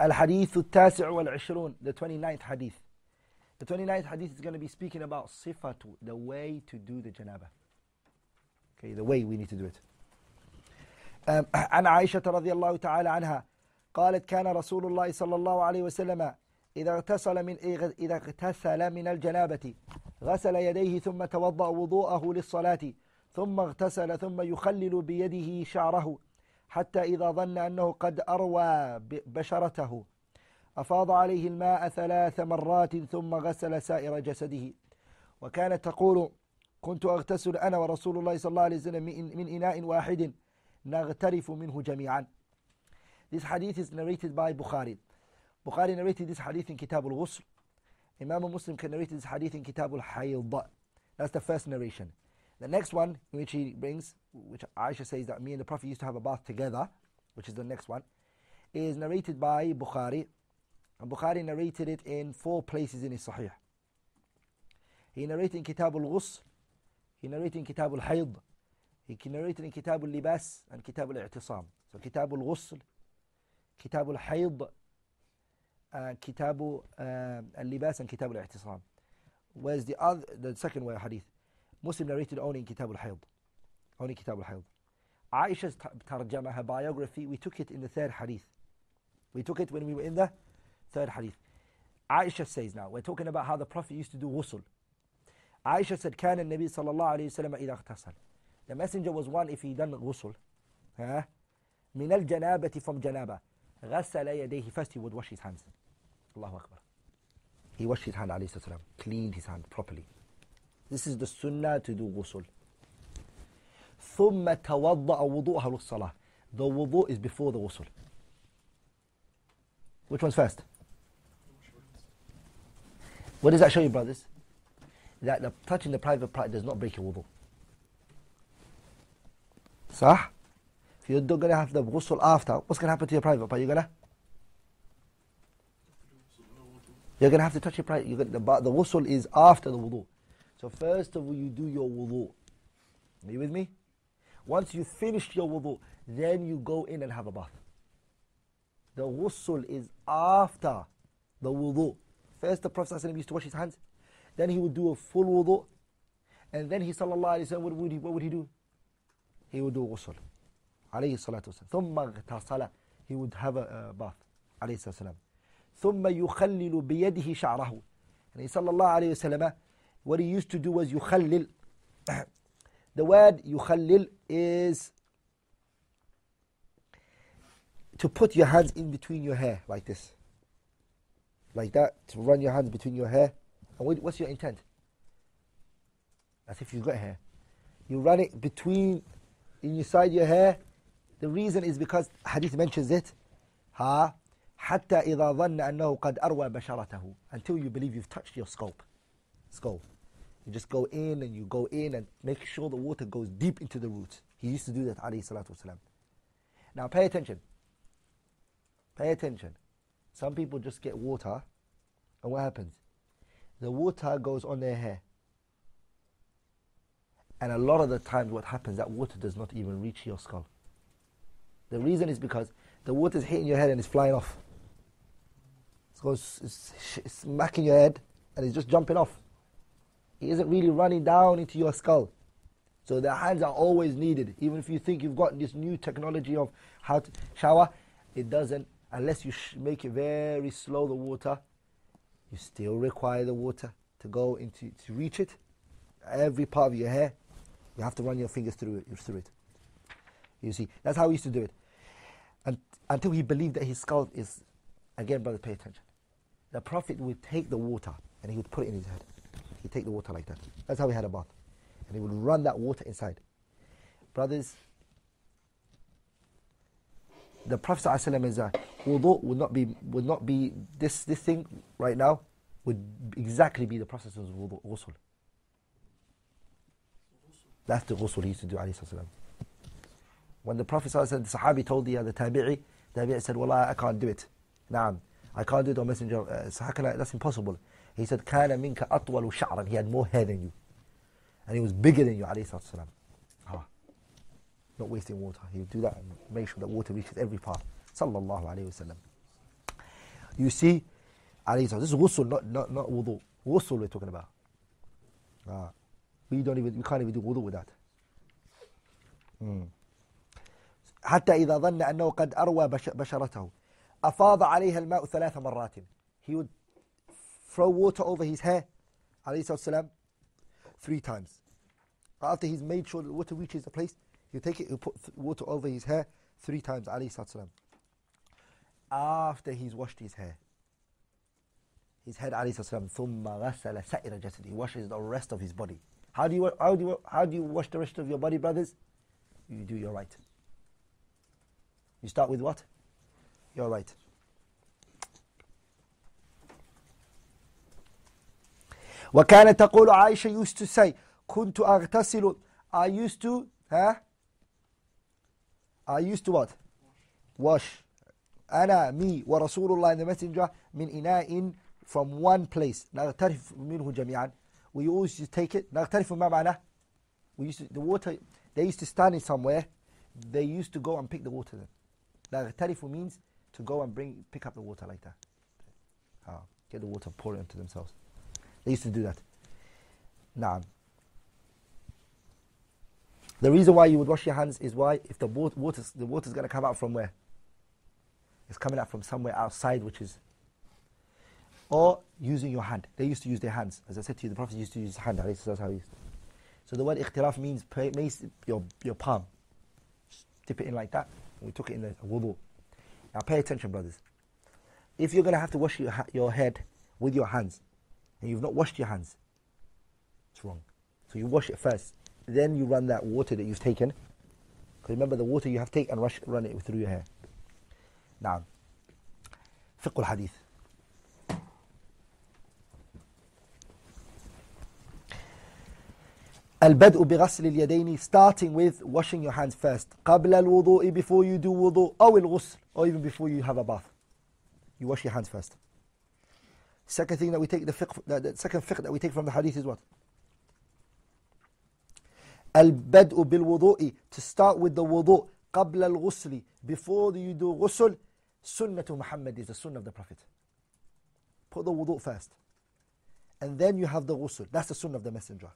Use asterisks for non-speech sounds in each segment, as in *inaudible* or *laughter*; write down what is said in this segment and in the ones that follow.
الحديث التاسع والعشرون the 29th hadith. The 29th hadith is going to be speaking about صفة the way to do the janaba. Okay the way we need to do it. Um, عن عائشة رضي الله تعالى عنها قالت كان رسول الله صلى الله عليه وسلم إذا اغتسل من إذا اغتسل من الجنابة غسل يديه ثم توضأ وضوءه للصلاة ثم اغتسل ثم يخلل بيده شعره حتى إذا ظن أنه قد أروى بشرته أفاض عليه الماء ثلاث مرات ثم غسل سائر جسده وكانت تقول كنت أغتسل أنا ورسول الله صلى الله عليه وسلم من إناء واحد نغترف منه جميعا This hadith is narrated by Bukhari. Bukhari narrated this hadith in Kitab al-Ghusl. Imam Muslim narrated this hadith in Kitab al-Hayd. That's the first narration. The next one, which he brings, which Aisha says that me and the Prophet used to have a bath together, which is the next one, is narrated by Bukhari. And Bukhari narrated it in four places in his Sahih. He narrated in Kitab al-Ghusl, he narrated in Kitab al-Hayd, he narrated in Kitab al-Libas and Kitab al-I'tisam. So Kitab al-Ghusl, Kitab al-Hayd, uh, Kitab uh, al-Libas and Kitab al-I'tisam. Where's the other, the second way hadith? Muslim narrated only in Kitab al-Hayd. Only Kitab al-Hayd. Aisha's tarjama, her biography, we took it in the third hadith. We took it when we were in the third hadith. Aisha says now, we're talking about how the Prophet used to do ghusl. Aisha said, كان النبي صلى الله عليه وسلم إذا اغتسل. The messenger was one if he done ghusl. Huh? من الجنابة from janaba. غسل يديه. First he would wash his hands. Allahu Akbar. He washed his hand, alayhi salam, cleaned his hand properly. This is the sunnah to do ghusl. ثم توضأ وضوءه للصلاة. The wudu is before the ghusl. Which one's first? What does that show you, brothers? That the touching the private part does not break your wudu. صح? If you're going to have the ghusl after, what's going to happen to your private part? You're going to? You're going to have to touch your private. You're gonna, the, the ghusl is after the wudu. So first of all, you do your wudu. Are you with me? Once you finish your wudu, then you go in and have a bath. The ghusl is after the wudu. First, the Prophet ﷺ used to wash his hands. Then he would do a full wudu. And then he, sallallahu alayhi wa what would he, what would he do? He would do ghusl. Alayhi salatu wasalam. ثم He would have a, a bath. Alayhi salatu ثم يخلل بيده شعره. And he, sallallahu alayhi wa sallam, what he used to do was يخلل. the word يخلل is to put your hands in between your hair like this. Like that, to run your hands between your hair. And what's your intent? As if you've got hair. You run it between, inside your hair. The reason is because hadith mentions it. Ha. حتى إذا ظن أنه قد أروى بشرته until you believe you've touched your scalp skull You just go in and you go in and make sure the water goes deep into the roots. He used to do that, alayhi salatu wasalam. Now pay attention. Pay attention. Some people just get water, and what happens? The water goes on their hair. And a lot of the times, what happens, that water does not even reach your skull. The reason is because the water is hitting your head and it's flying off. It's, going, it's smacking your head and it's just jumping off. It isn't really running down into your skull. So the hands are always needed. Even if you think you've got this new technology of how to shower, it doesn't, unless you make it very slow, the water, you still require the water to go into, to reach it. Every part of your hair, you have to run your fingers through it. Through it. You see, that's how he used to do it. And, until he believed that his skull is, again, brothers, pay attention the Prophet would take the water and he would put it in his head. He'd take the water like that. That's how he had a bath. And he would run that water inside. Brothers, the Prophet is a wudu would not be would not be this this thing right now would exactly be the process of wudu ghusl. That's the ghusl he used to do. When the Prophet the Sahabi told the other Tabi'i, Tabi'i said, Wallah, I can't do it. Naam. I can't do it on Messenger. Uh? That's impossible. He said, كَانَ مِنْكَ أَطْوَلُ شَعْرًا He had more hair than you. And he was bigger than you, alayhi salatu ah. Not wasting water. He would do that and make sure that water reaches every part. Sallallahu alayhi wasallam. You see, alayhi this is ghusl, not, not, not wudu. Ghusl we're talking about. Ah. We don't even, we can't even do wudu with that. حتى إذا ظن أنه قد أروى بشرته أفاض عليها الماء ثلاث مرات he would throw water over his hair عليه الصلاة والسلام three times after he's made sure the water reaches the place he'll take it he'll put water over his hair three times عليه الصلاة والسلام after he's washed his hair his head عليه الصلاة والسلام ثم غسل سائر جسده he washes the rest of his body how do you how do you how do you wash the rest of your body brothers you do your right you start with what your right وكانت تقول عائشة used to say كنت أغتسل I used to huh? I used to what wash أنا me ورسول الله and the messenger من إناء from one place نغترف منه جميعا we used to take it نغترف ما معناه we used to, the water they used to stand in somewhere they used to go and pick the water then نغترف means to go and bring pick up the water like that ah, get the water pour it into themselves They used to do that. Now, the reason why you would wash your hands is why if the water the water is going to come out from where? It's coming out from somewhere outside, which is or using your hand. They used to use their hands. As I said to you, the Prophet used to use his hand. That's how he used. So the word ikhtilaf means your, your palm. Just dip it in like that. We took it in the wudu. Now pay attention, brothers. If you're going to have to wash your, your head with your hands, and you've not washed your hands, it's wrong. So you wash it first. Then you run that water that you've taken. Because remember the water you have taken and rush, run it through your hair. Now, فقه الحديث البدء بغسل اليدين starting with washing your hands first قبل الوضوء before you do wudu أو الغسل or even before you have a bath you wash your hands first Second thing that we take the, fiqh, the, the second fiqh that we take from the hadith is what? Al-bad'u bil-wudu'i. To start with the wudu' Qabl al-ghusli. Before you do ghusl, sunnatu Muhammad is the sunnah of the Prophet. Put the wudu' first. And then you have the ghusl. That's the sunnah of the messenger.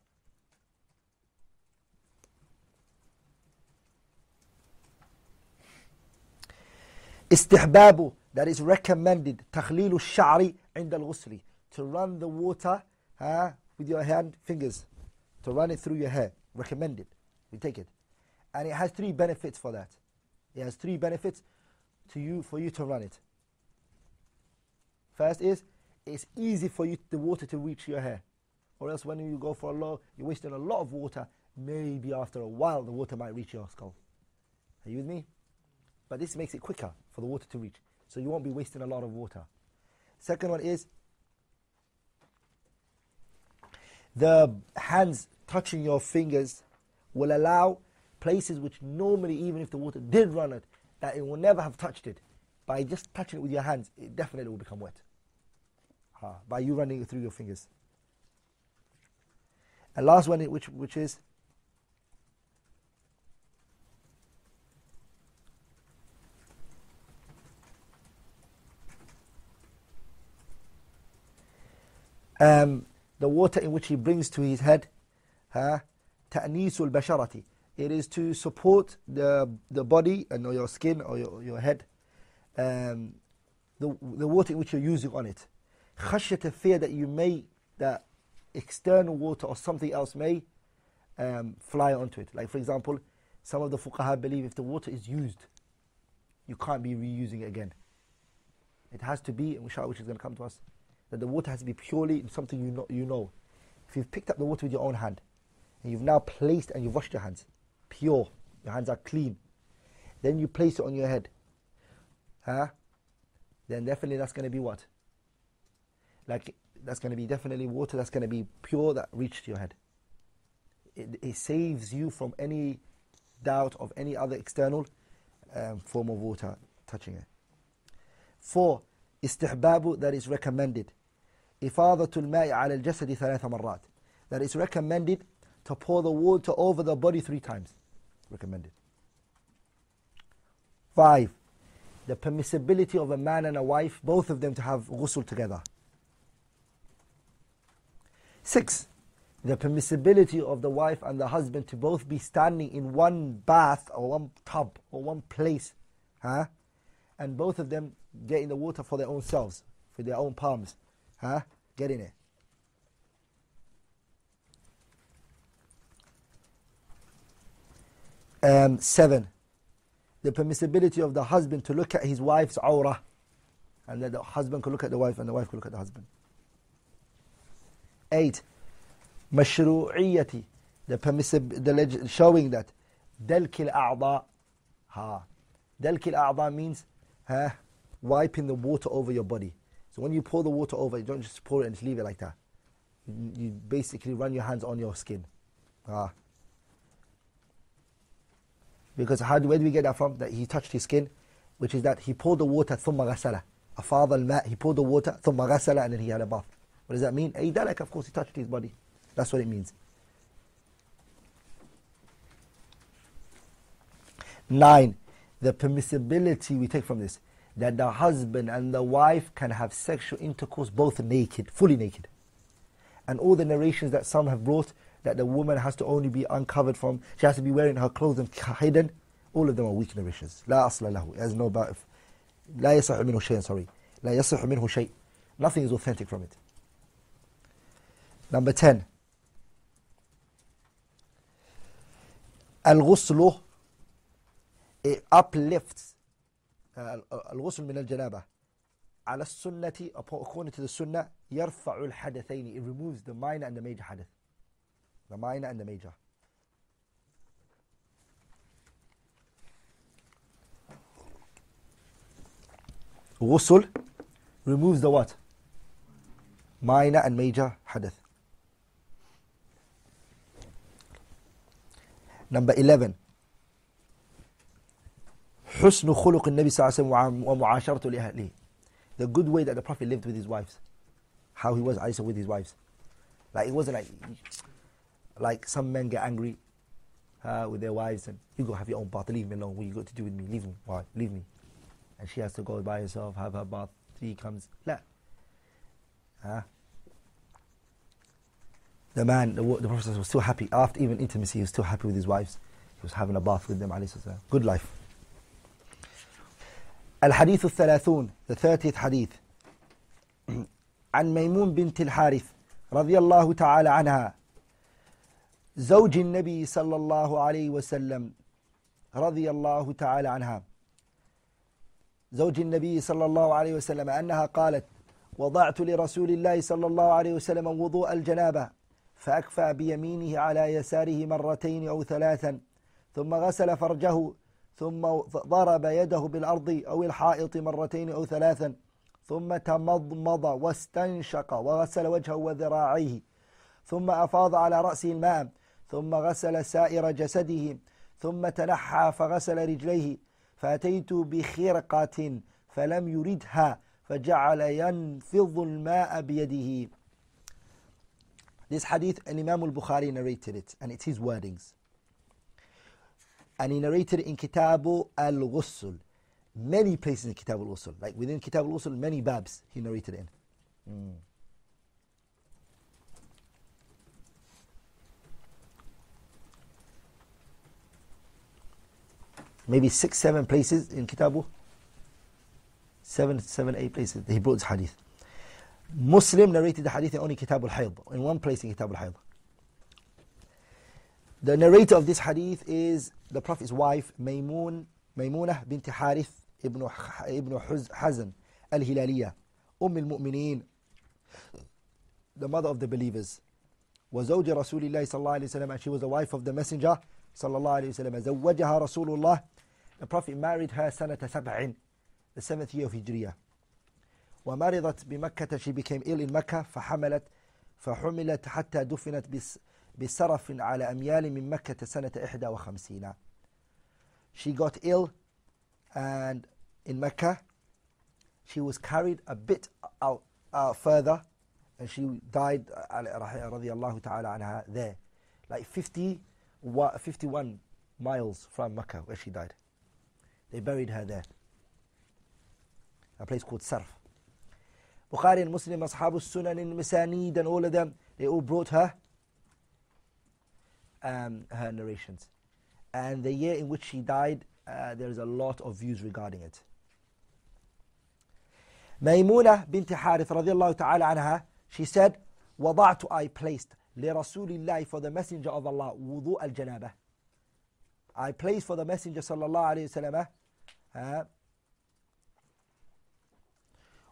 Istihbabu, that is recommended. Takhlilu shari, عند الغسل to run the water uh, with your hand fingers to run it through your hair recommended we take it and it has three benefits for that it has three benefits to you for you to run it first is it's easy for you the water to reach your hair or else when you go for a lot you're wasting a lot of water maybe after a while the water might reach your skull are you with me but this makes it quicker for the water to reach. So you won't be wasting a lot of water. Second one is the hands touching your fingers will allow places which normally, even if the water did run it, that it will never have touched it. By just touching it with your hands, it definitely will become wet. by you running it through your fingers. And last one, which, which is um, the water in which he brings to his head, ta'nisul basharati. It is to support the, the body and or your skin or your, your head, um, the, the water in which you're using on it. Khashyat fear that you may, that external water or something else may um, fly onto it. Like for example, some of the fuqaha believe if the water is used, you can't be reusing it again. It has to be, inshallah, which is going to come to us, that the water has to be purely something you know, you know. If you've picked up the water with your own hand, and you've now placed and you've washed your hands, pure, your hands are clean, then you place it on your head, huh? then definitely that's going to be what? Like, that's going to be definitely water that's going to be pure that reached your head. It, it saves you from any doubt of any other external um, form of water touching it. Four, istihbabu that is recommended. إفاضة الماء على الجسد ثلاث مرات that is recommended to pour the water over the body three times recommended five the permissibility of a man and a wife, both of them to have ghusl together. Six, the permissibility of the wife and the husband to both be standing in one bath or one tub or one place, huh? and both of them getting the water for their own selves, for their own palms, huh? Get in it. Um, seven, the permissibility of the husband to look at his wife's aura, and that the husband could look at the wife and the wife could look at the husband. Eight, mashru'iyyati, the permissible, the showing that dalkil a'da, ha, dalkil a'da means ha, wiping the water over your body. So when you pour the water over, you don't just pour it and just leave it like that. You, you basically run your hands on your skin. Ah. Because how do, where do we get that from? That he touched his skin, which is that he poured the water ثم غسله. أفاض الماء, he poured the water ثم غسله and then he had a bath. What does that mean? like, of course, he touched his body. That's what it means. Nine, the permissibility we take from this, that the husband and the wife can have sexual intercourse both naked, fully naked. And all the narrations that some have brought, that the woman has to only be uncovered from, she has to be wearing her clothes and hidden, all of them are weak narrations. لا أصل له, has no about, لا يصح منه شيء, sorry. لا يصح منه شيء. Nothing is authentic from it. Number 10. الغسل it uplifts uh, الغسل من الجنابة على السنة according to the sunnah يرفع الحدثين it removes the minor and the major حدث the minor and the major غسل removes the what minor and major حدث Number 11. حسن خلق النبي صلى الله عليه وسلم ومعاشرته لأهله. The good way that the Prophet lived with his wives. How he was Aisha with his wives. Like it wasn't like like some men get angry uh, with their wives and you go have your own bath, leave me alone. What you got to do with me? Leave me. Why? Leave me. And she has to go by herself, have her bath. He comes. La. Huh? the man, the, the Prophet was still happy. After even intimacy, he was still happy with his wives. He was having a bath with them. Good life. الحديث الثلاثون 30th hadith *clears throat* عن ميمون بنت الحارث رضي الله تعالى عنها. زوج النبي صلى الله عليه وسلم رضي الله تعالى عنها. زوج النبي صلى الله عليه وسلم أنها قالت وضعت لرسول الله صلى الله عليه وسلم وضوء الجنابة فأكفى بيمينه على يساره مرتين أو ثلاثا ثم غسل فرجه ثم ضرب يده بالأرض أو الحائط مرتين أو ثلاثا ثم تمضمض واستنشق وغسل وجهه وذراعيه ثم أفاض على رأسه الماء ثم غسل سائر جسده ثم تنحى فغسل رجليه فأتيت بخرقة فلم يردها فجعل ينفض الماء بيده This hadith, Imam al-Bukhari narrated it, and it's his wordings. And he narrated in Kitabu al-Ghusl. Many places in Kitab al-Ghusl. Like within Kitab al-Ghusl, many babs he narrated in. Mm. Maybe six, seven places in Kitabu. Seven, seven, eight places. He brought this hadith. Muslim narrated the hadith in only Kitab al-Hayd, in one place in Kitab al-Hayd. The narrator of this hadith is the Prophet's wife, Maymun, Maymunah bint Harith ibn, ibn Hazan al-Hilaliya, Umm al-Mu'mineen, the mother of the believers. وزوج رسول الله صلى الله عليه وسلم and she was the wife of the messenger صلى الله عليه وسلم زوجها رسول الله the Prophet married her سنة سبع the seventh year of Hijriyah ومرضت بمكة she became ill in Mecca فحملت فحملت حتى دفنت بسرف على أميال من مكة سنة 51 she got ill and in Mecca she was carried a bit out, out further and she died رضي الله تعالى عنها there like 50 51 miles from Mecca where she died they buried her there a place called Sarf. Bukhari and Muslim, Ashab sunan and Masanid and all of them, they all brought her um, her narrations. And the year in which she died, uh, there's a lot of views regarding it. Maymuna bint Harith radiallahu ta'ala anha, she said, وضعت I placed لرسول الله for the messenger of Allah وضوء الجنابة I placed for the messenger صلى الله عليه وسلم uh,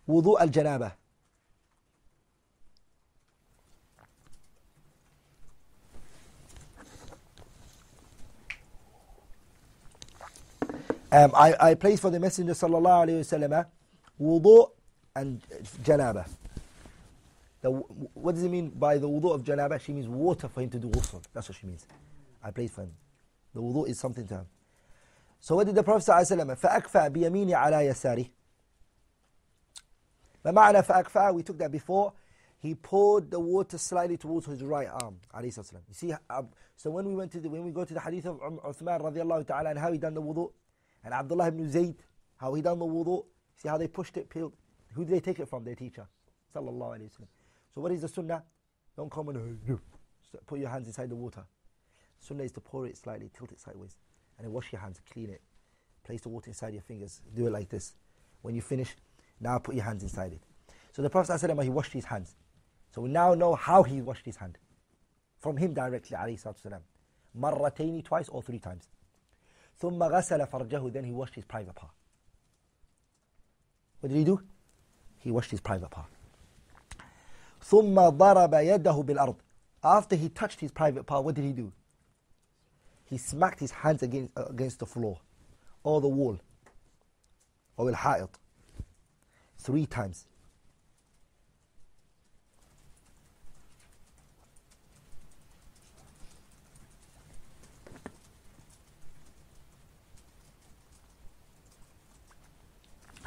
وضوء الجنابة Um, I, I placed for the Messenger sallallahu alayhi wasallam wudu and janaba. The, what does it mean by the wudu of janaba? She means water for him to do ghusl. That's what she means. I placed for him. The wudu is something to him. So what did the Prophet sallallahu alayhi wa sallam? فَأَكْفَى بِيَمِينِ عَلَى يَسَارِهِ فمعنى فأكفأ we took that before he poured the water slightly towards his right arm عليه الصلاة والسلام you see uh, so when we went to the, when we go to the hadith of Uthman رضي الله تعالى and how he done the wudu and Abdullah ibn Zayd, how he done the wudu, see how they pushed it, peeled. Who did they take it from? Their teacher. Sallallahu alayhi wa So what is the sunnah? Don't come and uh, put your hands inside the water. Sunnah is to pour it slightly, tilt it sideways, and then wash your hands, clean it. Place the water inside your fingers. Do it like this. When you finish, now put your hands inside it. So the Prophet ﷺ, he washed his hands. So we now know how he washed his hand. From him directly, alayhi salatu wasalam. twice or three times. ثم غسل فرجه then he washed his private part what did he do he washed his private part ثم ضرب يده بالأرض after he touched his private part what did he do he smacked his hands against, uh, against the floor or the wall or الحائط three times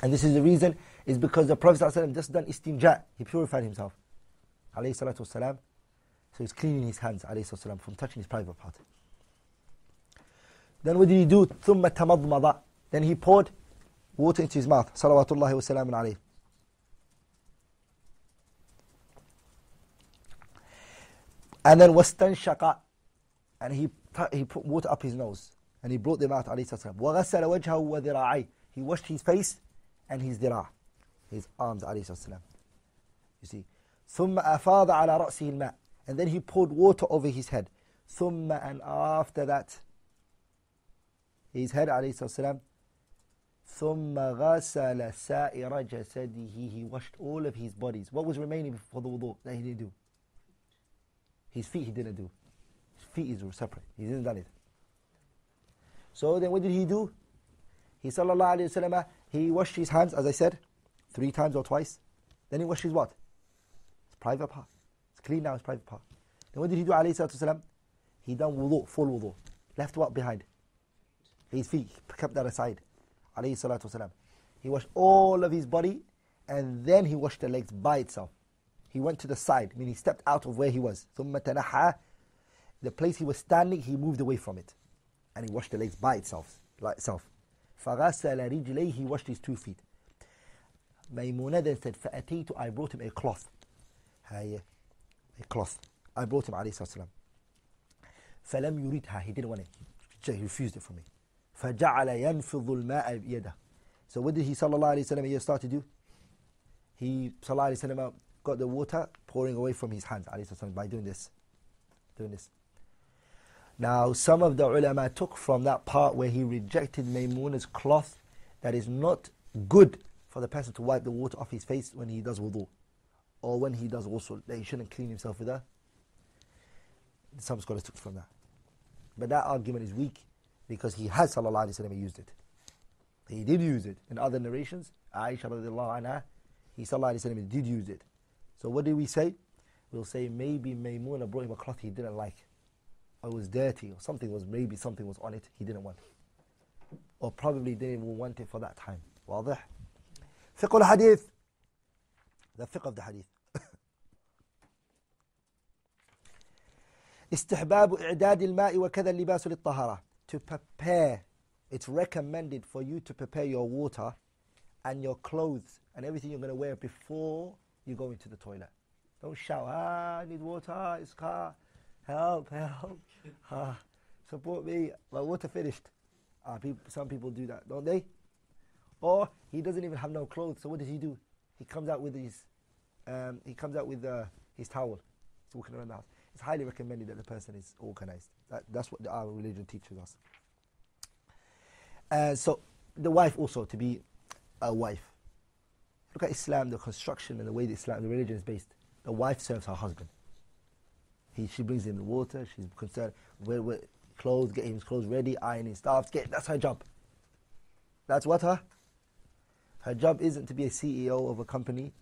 And this is the reason, is because the Prophet ﷺ just done istinja. He purified himself. Alayhi salatu wasalam. So he's cleaning his hands, alayhi salatu from touching his private part. Then what did he do? ثُمَّ تَمَضْمَضَ Then he poured water into his mouth. Salawatullahi wa salamun alayhi. And then wastanshaqa. And he, he put water up his nose. And he brought them out, alayhi salatu وَغَسَّلَ وَجْهَهُ وَذِرَاعَيْهِ He washed his face and his dira, his arms alayhi salam. You see, ثم أفاض على رأسه الماء and then he poured water over his head. ثم and after that, his head alayhi salam. ثم غسل سائر جسده he washed all of his bodies. What was remaining for the wudu that he didn't do? His feet he didn't do. His feet is separate. He didn't done it. So then what did he do? He sallallahu alayhi wa sallam he washed his hands, as I said, three times or twice. Then he washed his what? His private part. It's clean now, his private part. Then what did he do, alayhi salatu wasalam? He done wudu, full wudu. Left what behind? His feet, he kept that aside. Alayhi salatu wasalam. He washed all of his body and then he washed the legs by itself. He went to the side, meaning he stepped out of where he was. The place he was standing, he moved away from it. And he washed the legs by itself, like itself. فَغَسَلَ رِجْلَيْهِ He washed his two feet. Maymuna then said, فَأَتَيْتُ I brought him a cloth. a cloth. I brought him alayhi salam. فَلَمْ يُرِدْهَا He didn't want it. He refused it from me. فَجَعَلَ يَنْفِضُ الْمَاءَ بِيَدَهِ So what did he sallallahu alayhi wa sallam start to do? He sallallahu alayhi wa sallam got the water pouring away from his hands alayhi salam by doing this. Doing this. Now, some of the ulama took from that part where he rejected Maymuna's cloth that is not good for the person to wipe the water off his face when he does wudu or when he does ghusl, that he shouldn't clean himself with that. Some scholars took from that. But that argument is weak because he has sallallahu alayhi wa used it. He did use it. In other narrations, Aisha radiallahu anha, he sallallahu alayhi wa did use it. So what do we say? We'll say maybe Maymuna brought him a cloth he didn't like or it was dirty or something was maybe something was on it he didn't want or probably didn't even want it for that time واضح فقه الحديث the fiqh of the hadith استحباب إعداد الماء وكذا اللباس للطهارة to prepare it's recommended for you to prepare your water and your clothes and everything you're going to wear before you go into the toilet. Don't shout, ah, I need water, it's car, help, help, *laughs* ah, support me, my water finished. Ah, people, some people do that, don't they? Or he doesn't even have no clothes, so what does he do? He comes out with his, um, he comes out with uh, his towel. He's walking around the house. It's highly recommended that the person is organized. That, that's what the, our religion teaches us. And so the wife also to be a wife. Look at Islam, the construction and the way the Islam, the religion is based. The wife serves her husband. He, she brings him the water. She's concerned with, with clothes, getting his clothes ready, ironing stuff. Get that's her job. That's what her. Her job isn't to be a CEO of a company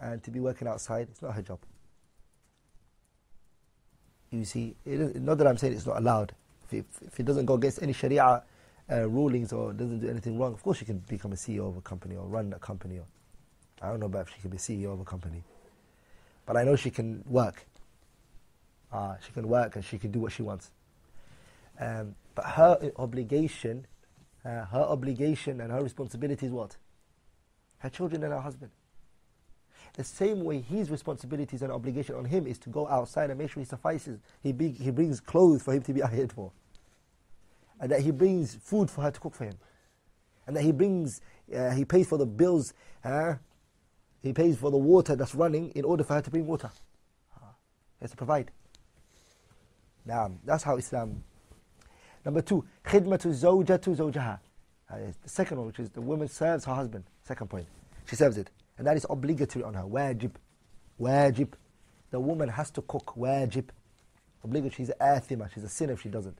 and to be working outside. It's not her job. You see, it is, not that I'm saying it's not allowed. If it, if it doesn't go against any Sharia uh, rulings or doesn't do anything wrong, of course she can become a CEO of a company or run a company. Or, I don't know about if she can be CEO of a company. But I know she can work. Uh, she can work and she can do what she wants. Um, but her obligation, uh, her obligation and her responsibility is what? Her children and her husband. The same way his responsibilities and obligation on him is to go outside and make sure he suffices. He, be, he brings clothes for him to be *laughs* ahead for and that he brings food for her to cook for him, and that he brings, uh, he pays for the bills, uh, he pays for the water that's running in order for her to bring water. Uh, he has to provide. Now, that's how Islam. Number two, khidmatu zawjatu zawjaha. Uh, the second one, which is the woman serves her husband. Second point, she serves it, and that is obligatory on her. Wajib, wajib. The woman has to cook. Wajib, obligatory. She's a athima. She's a sin if she doesn't.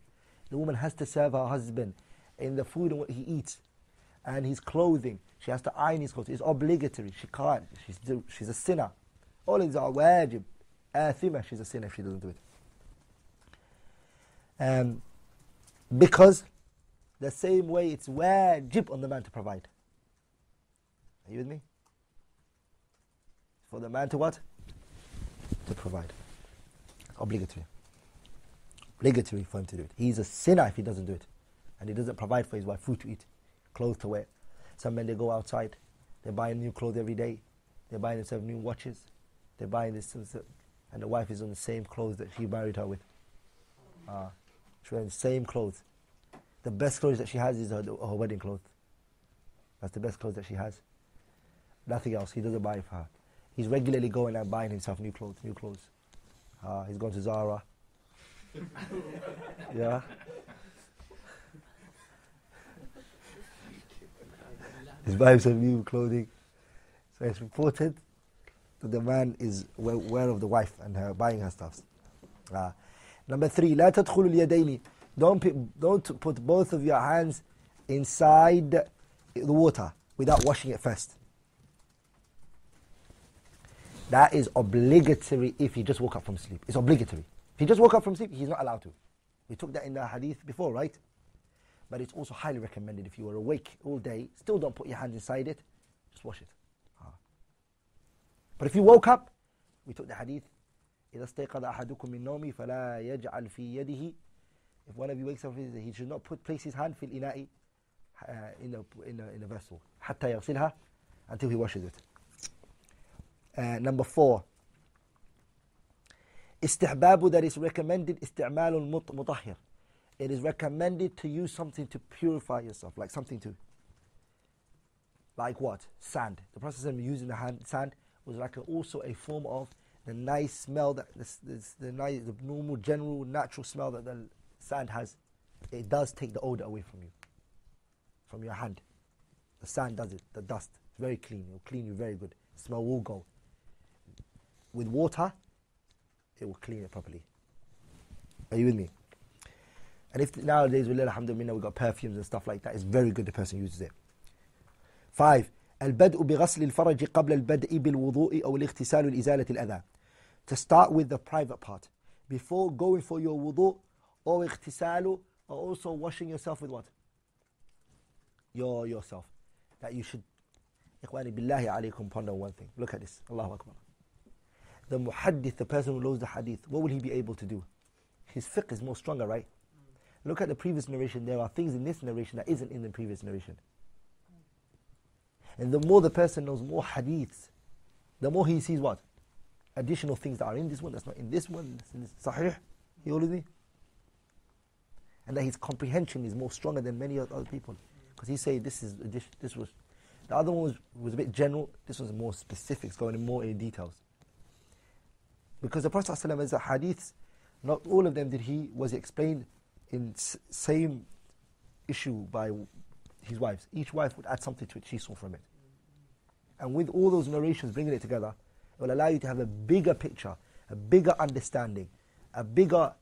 The woman has to serve her husband in the food and what he eats and his clothing. She has to iron his clothes. It's obligatory. She can't. She's, she's a sinner. All these are wajib. Athima, she's a sinner if she doesn't do it. Um, because the same way it's wajib on the man to provide. Are you with me? For the man to what? To provide. Obligatory obligatory for him to do it. He's a sinner if he doesn't do it. And he doesn't provide for his wife food to eat, clothes to wear. Some men, they go outside, they buy new clothes every day, they buy themselves new watches, they buy this, and the wife is on the same clothes that she married her with. Uh, wearing the same clothes. The best clothes that she has is her, her wedding clothes. That's the best clothes that she has. Nothing else. He doesn't buy for her. He's regularly going and buying himself new clothes, new clothes. Uh, he's gone to Zara. *laughs* yeah. He's buying some new clothing. So it's reported that the man is aware of the wife and her buying her stuff. Uh, number three, لا تدخل اليدين. Don't, don't put both of your hands inside the water without washing it first. That is obligatory if you just woke up from sleep. It's obligatory. If he just woke up from sleep, he's not allowed to. We took that in the hadith before, right? But it's also highly recommended if you are awake all day, still don't put your hands inside it, just wash it. Ah. But if you woke up, we took the hadith, إذا استيقظ أحدكم من نومه فلا يجعل في يده If one of you wakes up, he should not put place his hand في الإناء uh, in, a, in, a, in a vessel حتى يغسلها until he washes it. Uh, number four, Istihbabu that is recommended isti'malul mutahhir. It is recommended to use something to purify yourself, like something to, like what? Sand. The process of using the hand, sand was like a, also a form of the nice smell that this, this, the nice, the normal, general, natural smell that the sand has. It does take the odor away from you, from your hand. The sand does it. The dust. It's very clean. It'll clean you very good. The smell will go. With water, it will clean it properly. Are you with me? And if nowadays, alhamdulillah, we've got perfumes and stuff like that, it's very good the person uses it. Five, البدء بغسل الفرج قبل البدء بالوضوء أو الاغتسال لإزالة الأذى. to start with the private part. Before going for your wudu or ikhtisalu, or also washing yourself with what? Your yourself. That you should, ikhwani billahi alaykum, ponder one thing. Look at this. Allahu Akbar. The muhaddith, the person who knows the hadith, what will he be able to do? His fiqh is more stronger, right? Look at the previous narration. There are things in this narration that isn't in the previous narration. And the more the person knows more hadiths, the more he sees what? Additional things that are in this one, that's not in this one, that's in this Sahih. Me? And that his comprehension is more stronger than many other people. Because he say this is this was the other one was, was a bit general, this was more specifics, going in more in details. Because the Prophet is a hadiths, not all of them did he was explained in same issue by his wives. Each wife would add something to it she saw from it. And with all those narrations, bringing it together, it will allow you to have a bigger picture, a bigger understanding, a bigger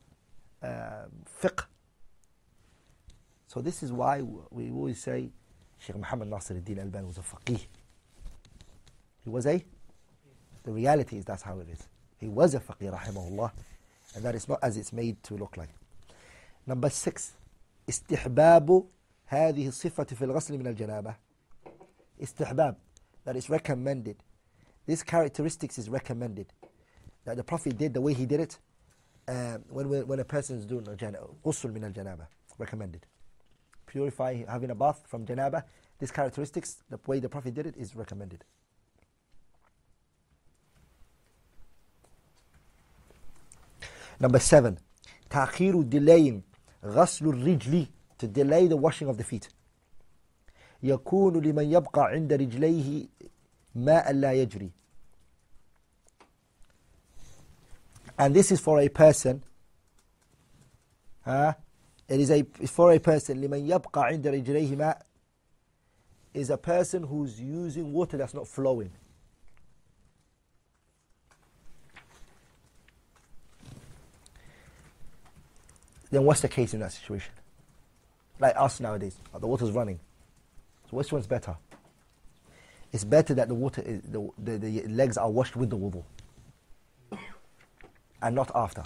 uh, fiqh. So this is why we always say Sheikh Muhammad Nasir al-Din al-Albani was a faqih. He was a? The reality is that's how it is. He was a faqih, rahimahullah. And that is not as it's made to look like. Number six, استحباب هذه الصفة في الغسل من الجنابة. استحباب, that is recommended This characteristics is recommended. That the Prophet did the way he did it um, when, when a person is doing a ghusl min al-janaba. Recommended purify, having a bath from janaba, these characteristics, the way the Prophet did it is recommended. Number seven, تأخير delaying غسل الرجل to delay the washing of the feet. يكون لمن يبقى عند رجليه ماء لا يجري. And this is for a person huh, it is a for a person لمن يبقى عند رجليه ماء is a person who's using water that's not flowing. Then what's the case in that situation? Like us nowadays, the water's running. So which one's better? It's better that the water, is, the, the, the legs are washed with the wudu and not after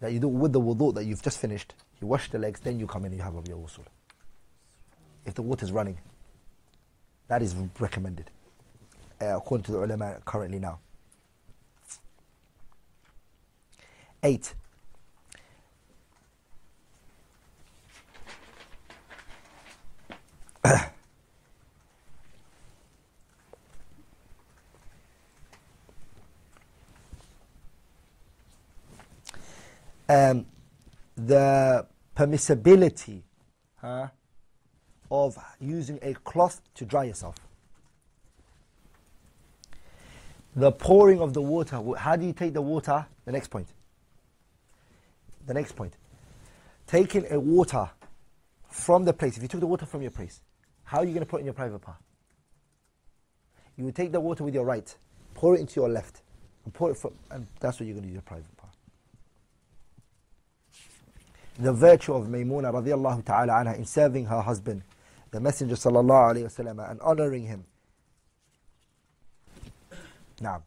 that you do with the wudu that you've just finished, you wash the legs, then you come in and you have your ghusl. If the water is running, that is recommended, uh, according to the ulama currently now. Eight. Um, the permissibility huh, of using a cloth to dry yourself. The pouring of the water. How do you take the water? The next point. The next point. Taking a water from the place. If you took the water from your place, how are you going to put it in your private part? You would take the water with your right, pour it into your left, and pour it from, and that's what you're going to do your private part the virtue of Maymuna radiallahu ta'ala anha in serving her husband, the Messenger sallallahu alayhi wasallam, and honoring him. Now,